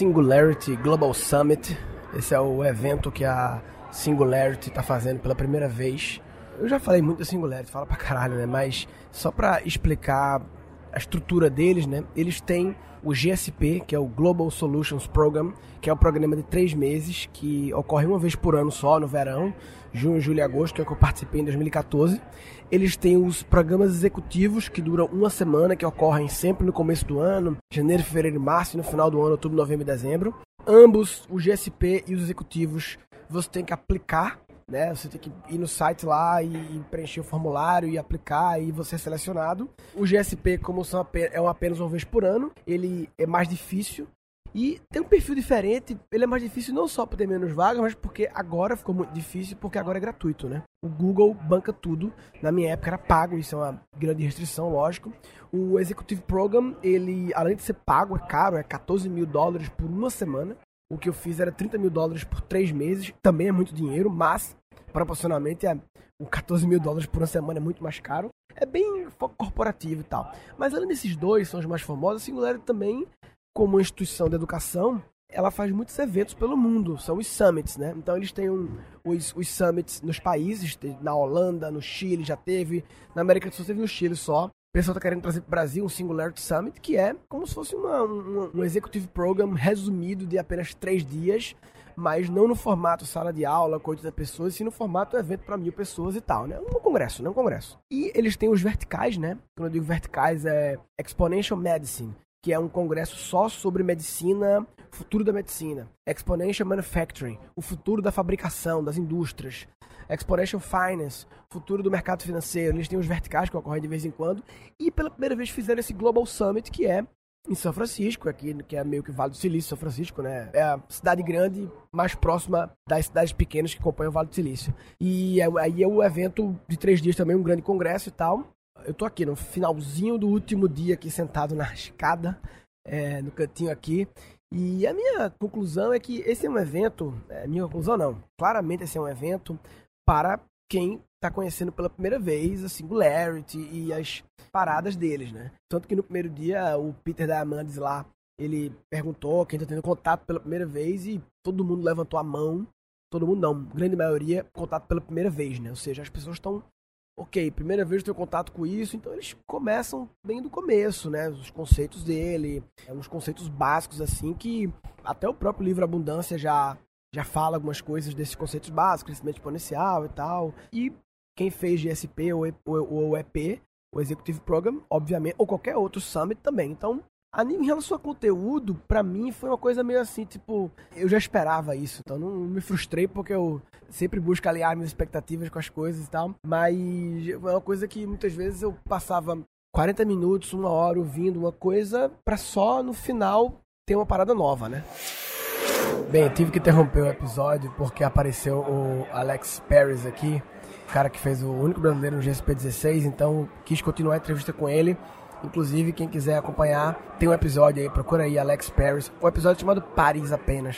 Singularity Global Summit. Esse é o evento que a Singularity está fazendo pela primeira vez. Eu já falei muito da Singularity, fala pra caralho, né? Mas só para explicar a estrutura deles, né? Eles têm o GSP, que é o Global Solutions Program, que é um programa de três meses que ocorre uma vez por ano só, no verão, junho, julho e agosto, que é o que eu participei em 2014. Eles têm os programas executivos que duram uma semana, que ocorrem sempre no começo do ano, janeiro, fevereiro e março, e no final do ano, outubro, novembro e dezembro. Ambos, o GSP e os executivos, você tem que aplicar né? Você tem que ir no site lá e preencher o formulário e aplicar e você é selecionado. O GSP, como são é apenas uma vez por ano, ele é mais difícil e tem um perfil diferente. Ele é mais difícil não só por ter menos vagas, mas porque agora ficou muito difícil, porque agora é gratuito, né? O Google banca tudo. Na minha época era pago, isso é uma grande restrição, lógico. O Executive Program, ele, além de ser pago, é caro, é 14 mil dólares por uma semana. O que eu fiz era 30 mil dólares por três meses. Também é muito dinheiro, mas proporcionalmente é, o 14 mil dólares por uma semana é muito mais caro. É bem corporativo e tal. Mas além desses dois, são os mais famosos, a Singularity também, como uma instituição de educação, ela faz muitos eventos pelo mundo, são os summits, né? Então eles têm um, os, os summits nos países, na Holanda, no Chile já teve, na América do Sul teve no Chile só. O pessoal está querendo trazer para o Brasil um Singularity Summit, que é como se fosse uma, um, executive program resumido de apenas três dias, mas não no formato sala de aula com 80 pessoas, sim no formato evento para mil pessoas e tal, né? Um congresso, né? Um congresso. E eles têm os verticais, né? Quando eu digo verticais, é Exponential Medicine, que é um congresso só sobre medicina, futuro da medicina. Exponential Manufacturing, o futuro da fabricação, das indústrias. Exponential Finance, futuro do mercado financeiro. Eles têm os verticais que ocorrem de vez em quando. E pela primeira vez fizeram esse Global Summit, que é em São Francisco, aqui, que é meio que Vale do Silício, São Francisco, né? É a cidade grande mais próxima das cidades pequenas que compõem o Vale do Silício. E é, aí é o evento de três dias também, um grande congresso e tal. Eu tô aqui no finalzinho do último dia aqui sentado na escada, é, no cantinho aqui. E a minha conclusão é que esse é um evento, é, minha conclusão não, claramente esse é um evento para quem está conhecendo pela primeira vez a Singularity e as paradas deles, né? Tanto que no primeiro dia o Peter Diamandis lá, ele perguntou quem está tendo contato pela primeira vez e todo mundo levantou a mão. Todo mundo não, grande maioria, contato pela primeira vez, né? Ou seja, as pessoas estão ok, primeira vez que eu tenho contato com isso, então eles começam bem do começo, né? Os conceitos dele, é uns conceitos básicos assim que até o próprio livro Abundância já já fala algumas coisas desses conceitos básicos, crescimento exponencial e tal. E quem fez GSP ou EP, o Executive Program, obviamente, ou qualquer outro Summit também. Então, em relação a conteúdo, para mim foi uma coisa meio assim, tipo, eu já esperava isso, então não me frustrei porque eu sempre busco alinhar minhas expectativas com as coisas e tal, mas é uma coisa que muitas vezes eu passava 40 minutos, uma hora ouvindo uma coisa para só no final ter uma parada nova, né? Bem, tive que interromper o episódio porque apareceu o Alex Paris aqui, o cara que fez o único brasileiro no GSP 16, então quis continuar a entrevista com ele. Inclusive, quem quiser acompanhar, tem um episódio aí, procura aí Alex Paris. Um episódio chamado Paris apenas.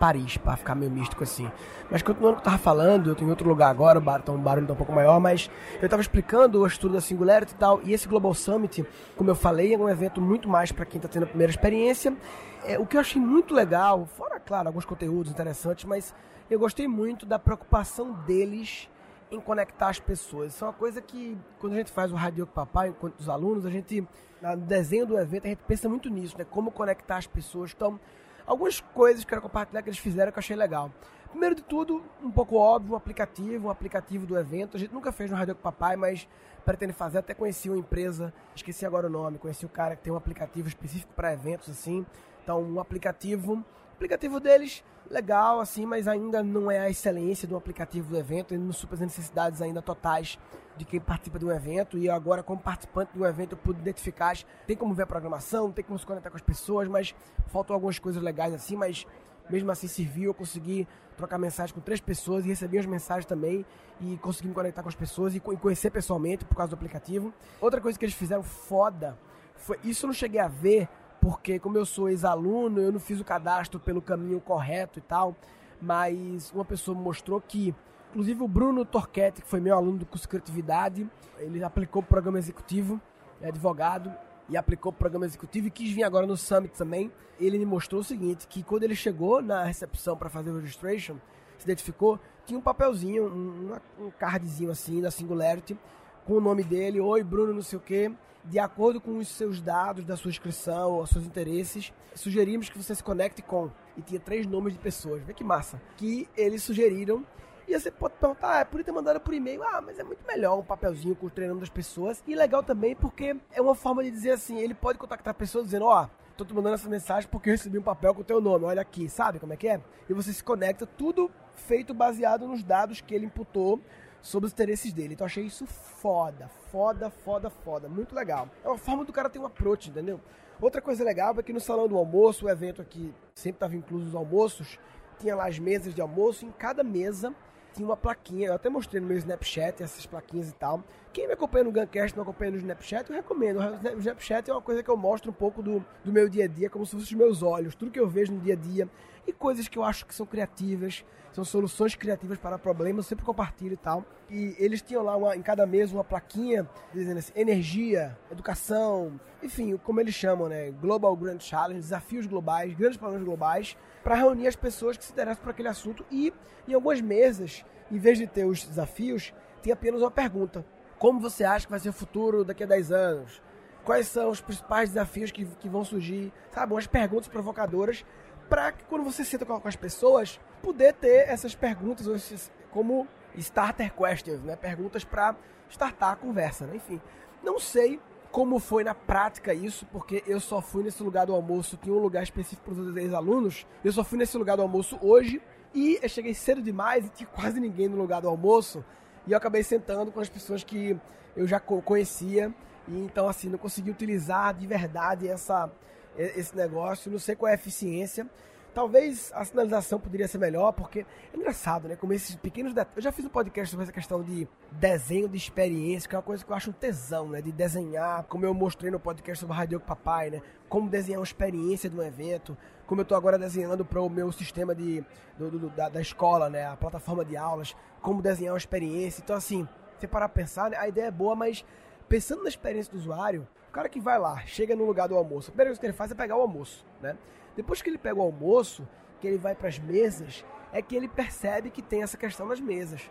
Paris, para ficar meio místico assim. Mas continuando o que eu tava falando, eu tô em outro lugar agora, o bar, então o barulho tá um pouco maior, mas eu tava explicando o estudo da Singularity e tal, e esse Global Summit, como eu falei, é um evento muito mais para quem tá tendo a primeira experiência. É, o que eu achei muito legal, fora, claro, alguns conteúdos interessantes, mas eu gostei muito da preocupação deles em conectar as pessoas. Isso é uma coisa que, quando a gente faz o Radio com Papai, enquanto os alunos, a gente, no desenho do evento, a gente pensa muito nisso, né? Como conectar as pessoas. Então, algumas coisas que eu quero compartilhar que eles fizeram que eu achei legal. Primeiro de tudo, um pouco óbvio, um aplicativo, um aplicativo do evento. A gente nunca fez no Radio com Papai, mas pretende fazer. Até conheci uma empresa, esqueci agora o nome, conheci o cara que tem um aplicativo específico para eventos assim. Então, um aplicativo, o aplicativo deles legal assim, mas ainda não é a excelência do aplicativo do evento, ele não supra as necessidades ainda totais de quem participa de um evento e agora como participante um evento eu pude identificar, tem como ver a programação, tem como se conectar com as pessoas, mas faltam algumas coisas legais assim, mas mesmo assim serviu, eu consegui trocar mensagem com três pessoas e receber as mensagens também e consegui me conectar com as pessoas e conhecer pessoalmente por causa do aplicativo. Outra coisa que eles fizeram foda foi isso eu não cheguei a ver porque como eu sou ex-aluno, eu não fiz o cadastro pelo caminho correto e tal, mas uma pessoa me mostrou que, inclusive o Bruno Torquete, que foi meu aluno do curso de criatividade, ele aplicou o programa executivo, é advogado, e aplicou o programa executivo e quis vir agora no Summit também. Ele me mostrou o seguinte, que quando ele chegou na recepção para fazer o registration, se identificou, tinha um papelzinho, um, um cardzinho assim da Singularity, com o nome dele, oi Bruno, não sei o quê, de acordo com os seus dados da sua inscrição, os seus interesses, sugerimos que você se conecte com. E tinha três nomes de pessoas, vê que massa. Que eles sugeriram. E você pode perguntar, ah, podia ter mandado por e-mail. Ah, mas é muito melhor um papelzinho com o treinando das pessoas. E legal também porque é uma forma de dizer assim, ele pode contactar pessoas dizendo, ó, oh, tô te mandando essa mensagem porque eu recebi um papel com o teu nome, olha aqui, sabe como é que é? E você se conecta, tudo feito baseado nos dados que ele imputou sobre os interesses dele. Então achei isso foda, foda, foda, foda. Muito legal. É uma forma do cara ter um approach, entendeu? Outra coisa legal é que no salão do almoço, o evento aqui sempre estava incluso os almoços, tinha lá as mesas de almoço, em cada mesa tinha uma plaquinha, eu até mostrei no meu Snapchat essas plaquinhas e tal. Quem me acompanha no Guncast, me acompanha no Snapchat, eu recomendo. O Snapchat é uma coisa que eu mostro um pouco do, do meu dia a dia, como se fossem os meus olhos, tudo que eu vejo no dia a dia e coisas que eu acho que são criativas, são soluções criativas para problemas, sempre compartilho e tal. E eles tinham lá uma, em cada mesa uma plaquinha dizendo assim, energia, educação, enfim, como eles chamam, né? Global Grand Challenge, desafios globais, grandes problemas globais, para reunir as pessoas que se interessam por aquele assunto. E em algumas mesas, em vez de ter os desafios, tem apenas uma pergunta. Como você acha que vai ser o futuro daqui a 10 anos? Quais são os principais desafios que, que vão surgir? Sabe, umas perguntas provocadoras para que quando você senta com as pessoas, poder ter essas perguntas como starter questions, né? Perguntas para startar a conversa, né? Enfim, não sei como foi na prática isso, porque eu só fui nesse lugar do almoço, tinha um lugar específico para os ex-alunos, eu só fui nesse lugar do almoço hoje e eu cheguei cedo demais e tinha quase ninguém no lugar do almoço e eu acabei sentando com as pessoas que eu já conhecia e então assim não consegui utilizar de verdade essa esse negócio, não sei qual é a eficiência. Talvez a sinalização poderia ser melhor, porque é engraçado, né? Como esses pequenos detalhes. Eu já fiz um podcast sobre essa questão de desenho de experiência, que é uma coisa que eu acho um tesão, né? De desenhar, como eu mostrei no podcast sobre Radio Papai, né? Como desenhar uma experiência de um evento, como eu estou agora desenhando para o meu sistema de, do, do, da, da, escola, né? A plataforma de aulas, como desenhar uma experiência. Então, assim, você parar a pensar, né? a ideia é boa, mas pensando na experiência do usuário, o cara que vai lá, chega no lugar do almoço, a primeira coisa que ele faz é pegar o almoço, né? Depois que ele pega o almoço, que ele vai para as mesas, é que ele percebe que tem essa questão nas mesas.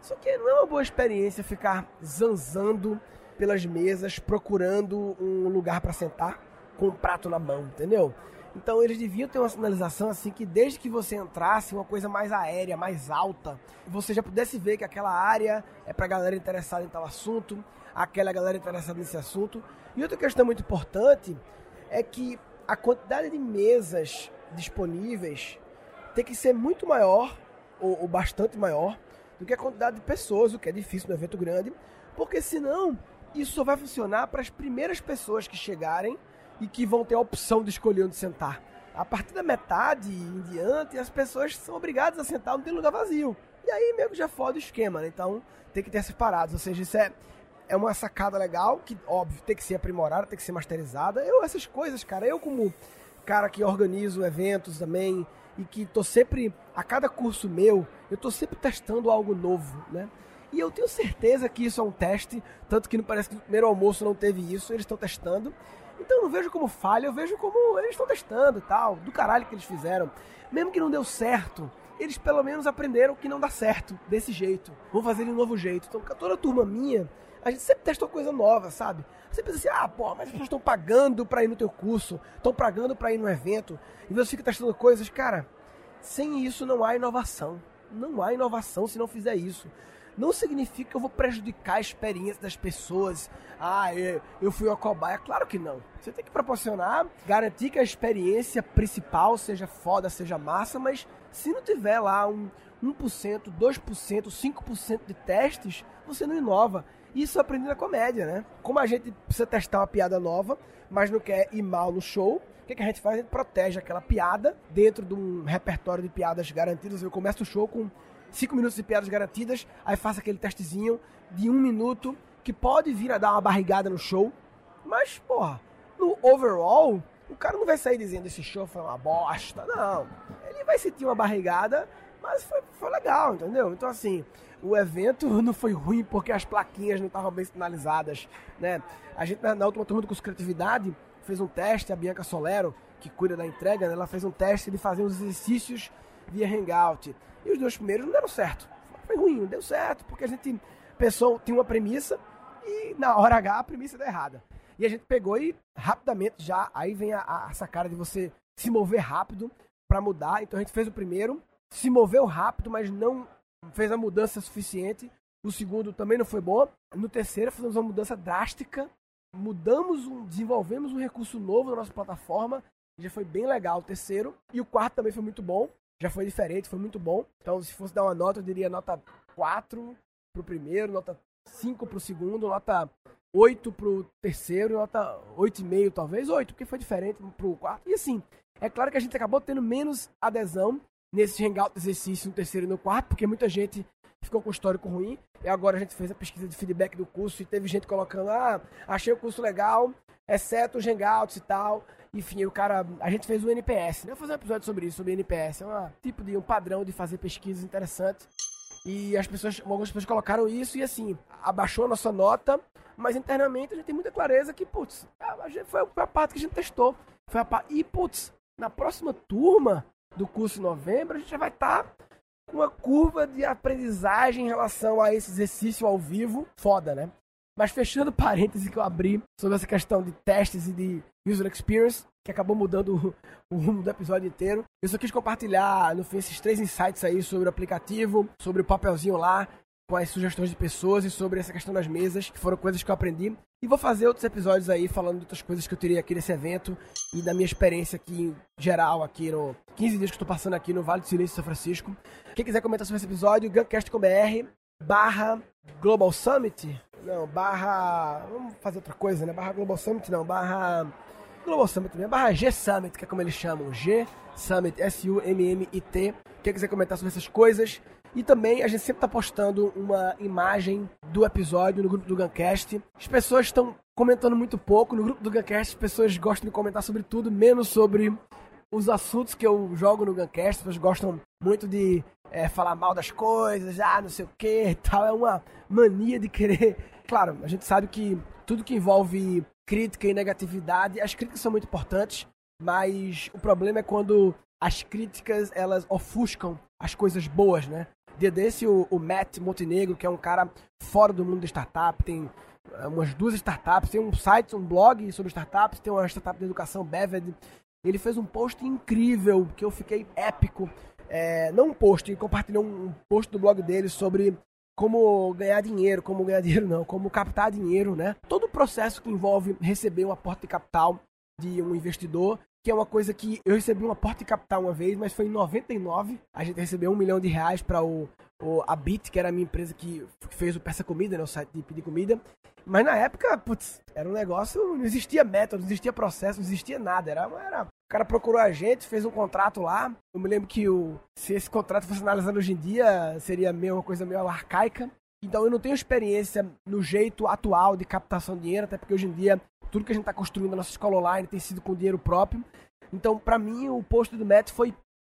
Só que não é uma boa experiência ficar zanzando pelas mesas, procurando um lugar para sentar com um prato na mão, entendeu? Então eles deviam ter uma sinalização assim que desde que você entrasse, uma coisa mais aérea, mais alta, você já pudesse ver que aquela área é para galera interessada em tal assunto, aquela galera interessada nesse assunto, e outra questão muito importante é que a quantidade de mesas disponíveis tem que ser muito maior, ou, ou bastante maior, do que a quantidade de pessoas, o que é difícil no evento grande, porque senão isso só vai funcionar para as primeiras pessoas que chegarem e que vão ter a opção de escolher onde sentar. A partir da metade em diante, as pessoas são obrigadas a sentar, não tem lugar vazio. E aí meio que já foda o esquema, né? Então tem que ter separados. Ou seja, isso é, é uma sacada legal, que, óbvio, tem que ser aprimorada, tem que ser masterizada. Eu, essas coisas, cara, eu como cara que organizo eventos também e que tô sempre, a cada curso meu, eu tô sempre testando algo novo, né? E eu tenho certeza que isso é um teste, tanto que não parece que no primeiro almoço não teve isso, eles estão testando. Então eu não vejo como falha, eu vejo como eles estão testando e tal, do caralho que eles fizeram. Mesmo que não deu certo, eles pelo menos aprenderam que não dá certo desse jeito. Vão fazer de um novo jeito. Então, toda a turma minha, a gente sempre testou coisa nova, sabe? Você pensa assim, ah, pô, mas as pessoas estão pagando pra ir no teu curso, estão pagando pra ir no evento, e você fica testando coisas. Cara, sem isso não há inovação. Não há inovação se não fizer isso. Não significa que eu vou prejudicar a experiência das pessoas. Ah, eu fui uma cobaia. Claro que não. Você tem que proporcionar, garantir que a experiência principal seja foda, seja massa, mas se não tiver lá um 1%, 2%, 5% de testes, você não inova. Isso aprendi na comédia, né? Como a gente precisa testar uma piada nova, mas não quer ir mal no show, o que, que a gente faz? A gente protege aquela piada dentro de um repertório de piadas garantidas. Eu começo o show com 5 minutos de piadas garantidas, aí faço aquele testezinho de um minuto que pode vir a dar uma barrigada no show, mas, porra, no overall, o cara não vai sair dizendo esse show foi uma bosta, não. Ele vai sentir uma barrigada Mas foi, foi legal, entendeu? Então, assim, o evento não foi ruim porque as plaquinhas não estavam bem sinalizadas, né? A gente, na, na última turma do curso Criatividade, fez um teste, a Bianca Solero, que cuida da entrega, né? ela fez um teste de fazer os exercícios via Hangout. E os dois primeiros não deram certo. Foi ruim, não deu certo, porque a gente pensou, tinha uma premissa, e na hora H a premissa deu errada. E a gente pegou e rapidamente já, aí vem a, a sacada de você se mover rápido para mudar. Então a gente fez o primeiro, se moveu rápido, mas não fez a mudança suficiente. O segundo também não foi bom. No terceiro, fizemos uma mudança drástica. Mudamos, um, desenvolvemos um recurso novo na nossa plataforma. Já foi bem legal o terceiro. E o quarto também foi muito bom. Já foi diferente, foi muito bom. Então, se fosse dar uma nota, eu diria nota 4 pro primeiro, nota 5 pro segundo, nota 8 pro terceiro, nota 8,5 talvez, 8, porque foi diferente pro quarto. E assim, é claro que a gente acabou tendo menos adesão nesse hangout exercício no terceiro e no quarto, porque muita gente ficou com histórico ruim. E agora a gente fez a pesquisa de feedback do curso e teve gente colocando, ah, achei o curso legal, exceto os hangouts e tal. Enfim, o cara, a gente fez o NPS, né? Eu vou fazer um episódio sobre isso, sobre NPS. É um tipo de um padrão de fazer pesquisas interessantes. E as pessoas, algumas pessoas colocaram isso e assim, abaixou a nossa nota, mas internamente a gente tem muita clareza que, putz, a gente, foi, a parte que a gente testou. Foi a parte. E, putz, na próxima turma, do curso em novembro, a gente já vai estar tá com uma curva de aprendizagem em relação a esse exercício ao vivo. Foda, né? Mas fechando parêntese que eu abri sobre essa questão de testes e de user experience, que acabou mudando o, rumo do episódio inteiro. Eu só quis compartilhar, no fim, esses três insights aí sobre o aplicativo, sobre o papelzinho lá, com as sugestões de pessoas e sobre essa questão das mesas, que foram coisas que eu aprendi. E vou fazer outros episódios aí falando de outras coisas que eu teria aqui nesse evento e da minha experiência aqui em geral, aqui no 15 dias que eu estou passando aqui no Vale do Silêncio São Francisco. Quem quiser comentar sobre esse episódio, guncast.com.br barra Global Summit. Não, barra. Vamos fazer outra coisa, né? Barra Global Summit, não, barra. Global Summit também, barra G Summit, que é como eles chamam. G Summit, S-U-M-M-I-T. Quem quiser comentar sobre essas coisas, e também a gente sempre está postando uma imagem do episódio no grupo do Guncast. As pessoas estão comentando muito pouco. No grupo do Guncast, as pessoas gostam de comentar sobre tudo, menos sobre os assuntos que eu jogo no Guncast. As pessoas gostam muito de é, falar mal das coisas, ah, não sei o que tal. É uma mania de querer. Claro, a gente sabe que tudo que envolve crítica e negatividade, as críticas são muito importantes, mas o problema é quando as críticas elas ofuscam as coisas boas, né? Dia desse, o, o Matt Montenegro, que é um cara fora do mundo da startup, tem eh, umas duas startups, tem um site, um blog sobre startups, tem uma startup de educação, Beved. Ele fez um post incrível, que eu fiquei épico. É, não um post, ele compartilhou um post do blog dele sobre como ganhar dinheiro, como ganhar dinheiro não, como captar dinheiro, né? Todo o processo que envolve receber uma porta de capital de um investidor que é uma coisa que eu recebi uma porta de capital uma vez, mas foi em 99. A gente recebeu um milhão de reais para o, o, a Bit, que era a minha empresa que fez o Peça Comida, né, o site de pedir comida. Mas na época, putz, era um negócio, não existia método, não existia processo, não existia nada. Era, era, o cara procurou a gente, fez um contrato lá. Eu me lembro que o, se esse contrato fosse analisado hoje em dia, seria meio, uma coisa meio arcaica. Então eu não tenho experiência no jeito atual de captação de dinheiro, até porque hoje em dia tudo que a gente está construindo na nossa escola online tem sido com dinheiro próprio. Então, para mim, o post do Matt foi,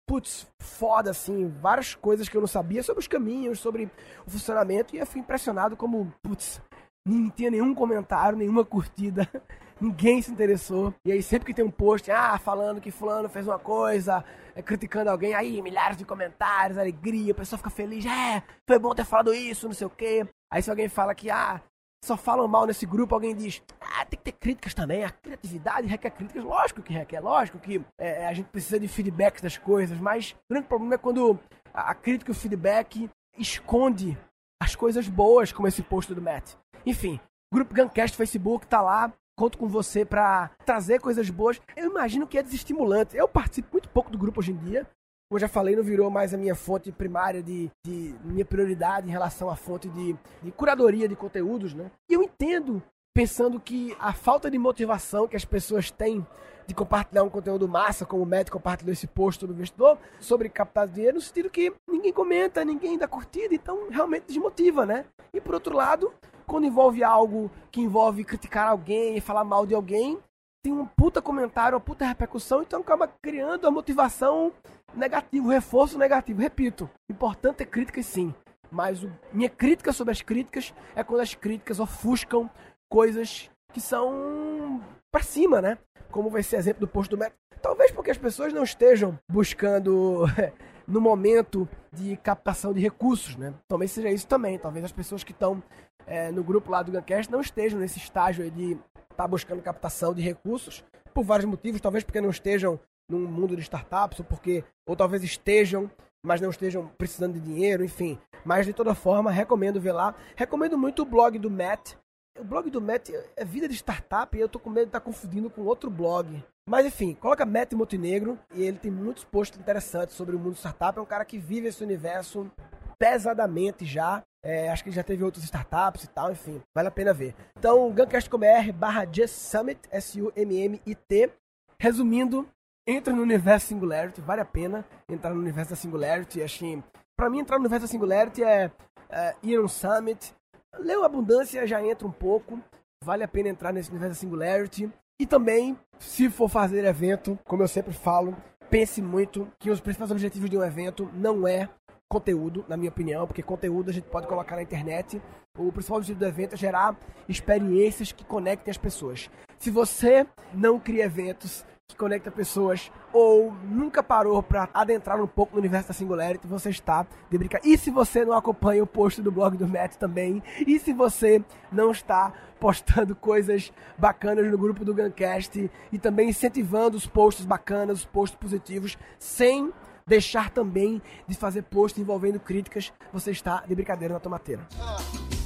putz, foda, assim, várias coisas que eu não sabia sobre os caminhos, sobre o funcionamento, e eu fui impressionado como, putz, não tinha nenhum comentário, nenhuma curtida, ninguém se interessou. E aí, sempre que tem um post, ah, falando que fulano fez uma coisa, é, criticando alguém, aí milhares de comentários, alegria, a pessoa fica feliz, é, foi bom ter falado isso, não sei o quê. Aí se alguém fala que, ah, só falam mal nesse grupo, alguém diz, ah, tem que ter críticas também, a criatividade requer críticas, lógico que requer, lógico que é, a gente precisa de feedbacks das coisas, mas o grande problema é quando a, a crítica e o feedback esconde as coisas boas, como esse post do Matt. Enfim, grupo Guncast Facebook tá lá, conto com você para trazer coisas boas. Eu imagino que é desestimulante. Eu participo muito pouco do grupo hoje em dia, como eu já falei, não virou mais a minha fonte primária de, de minha prioridade em relação à fonte de, de curadoria de conteúdos, né? E eu entendo, pensando que a falta de motivação que as pessoas têm de compartilhar um conteúdo massa, como o Matt compartilhou esse post do investidor, sobre captar dinheiro, no sentido que ninguém comenta, ninguém dá curtida, então realmente desmotiva, né? E por outro lado, quando envolve algo que envolve criticar alguém falar mal de alguém, tem um puta comentário, uma puta repercussão, então acaba criando a motivação negativo, reforço negativo. Repito, importante é críticas sim. Mas o, minha crítica sobre as críticas é quando as críticas ofuscam coisas que são para cima, né? Como vai ser exemplo do posto do Metro. Talvez porque as pessoas não estejam buscando no momento de captação de recursos, né? Talvez seja isso também. Talvez as pessoas que estão é, no grupo lá do Guncast não estejam nesse estágio de estar tá buscando captação de recursos por vários motivos. Talvez porque não estejam num mundo de startups ou porque ou talvez estejam mas não estejam precisando de dinheiro, enfim. Mas de toda forma, recomendo ver lá. Recomendo muito o blog do Matt. O blog do Matt é vida de startup e eu tô com medo de estar tá confundindo com outro blog. Mas enfim, coloca Matt Montenegro e ele tem muitos posts interessantes sobre o mundo startup. É um cara que vive esse universo pesadamente já. É, acho que já teve outras startups e tal, enfim, vale a pena ver. Então, guncast.com.br barra Summit, S-U-M-M-I-T. Resumindo, entra no universo Singularity, vale a pena entrar no universo da Singularity. Assim, para mim, entrar no universo da Singularity é, é ir no Summit. Leu Abundância já entra um pouco. Vale a pena entrar nesse universo da Singularity. E também, se for fazer evento, como eu sempre falo, pense muito que os principais objetivos de um evento não é conteúdo, na minha opinião, porque conteúdo a gente pode colocar na internet. O principal objetivo do evento é gerar experiências que conectem as pessoas. Se você não cria eventos que conecta pessoas ou nunca parou para adentrar um pouco no universo da Singularity, você está de brincadeira. E se você não acompanha o post do blog do Matt também, e se você não está postando coisas bacanas no grupo do Guncast e também incentivando os posts bacanas, os posts positivos, sem deixar também de fazer posts envolvendo críticas, você está de brincadeira na tomateira.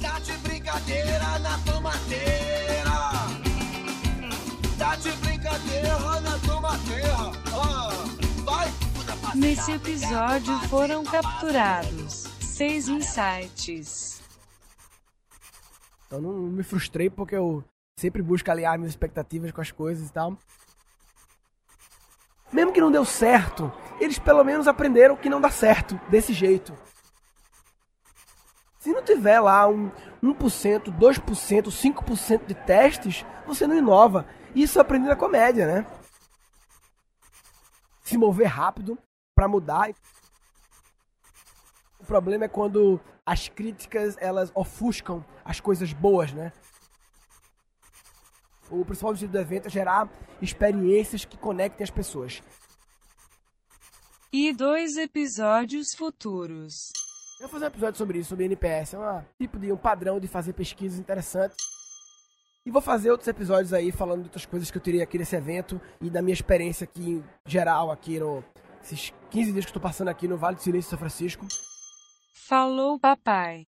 Tá de brincadeira na tomateira. Tá de brincadeira na Nesse episódio foram capturados seis insights. Então não me frustrei porque eu sempre busco aliar minhas expectativas com as coisas e tal. Mesmo que não deu certo, eles pelo menos aprenderam que não dá certo desse jeito. Se não tiver lá um 1%, 2%, 5% de testes, você não inova. Isso aprendi na comédia, né? Se mover rápido para mudar. O problema é quando as críticas elas ofuscam as coisas boas, né? O principal objetivo do evento é gerar experiências que conectem as pessoas. E dois episódios futuros. Eu vou fazer um episódio sobre isso, sobre NPS. É um tipo de um padrão de fazer pesquisas interessantes. E vou fazer outros episódios aí falando de outras coisas que eu teria aqui nesse evento e da minha experiência aqui em geral, aqui no. Esses 15 dias que tô passando aqui no Vale do Silêncio de São Francisco. Falou, papai.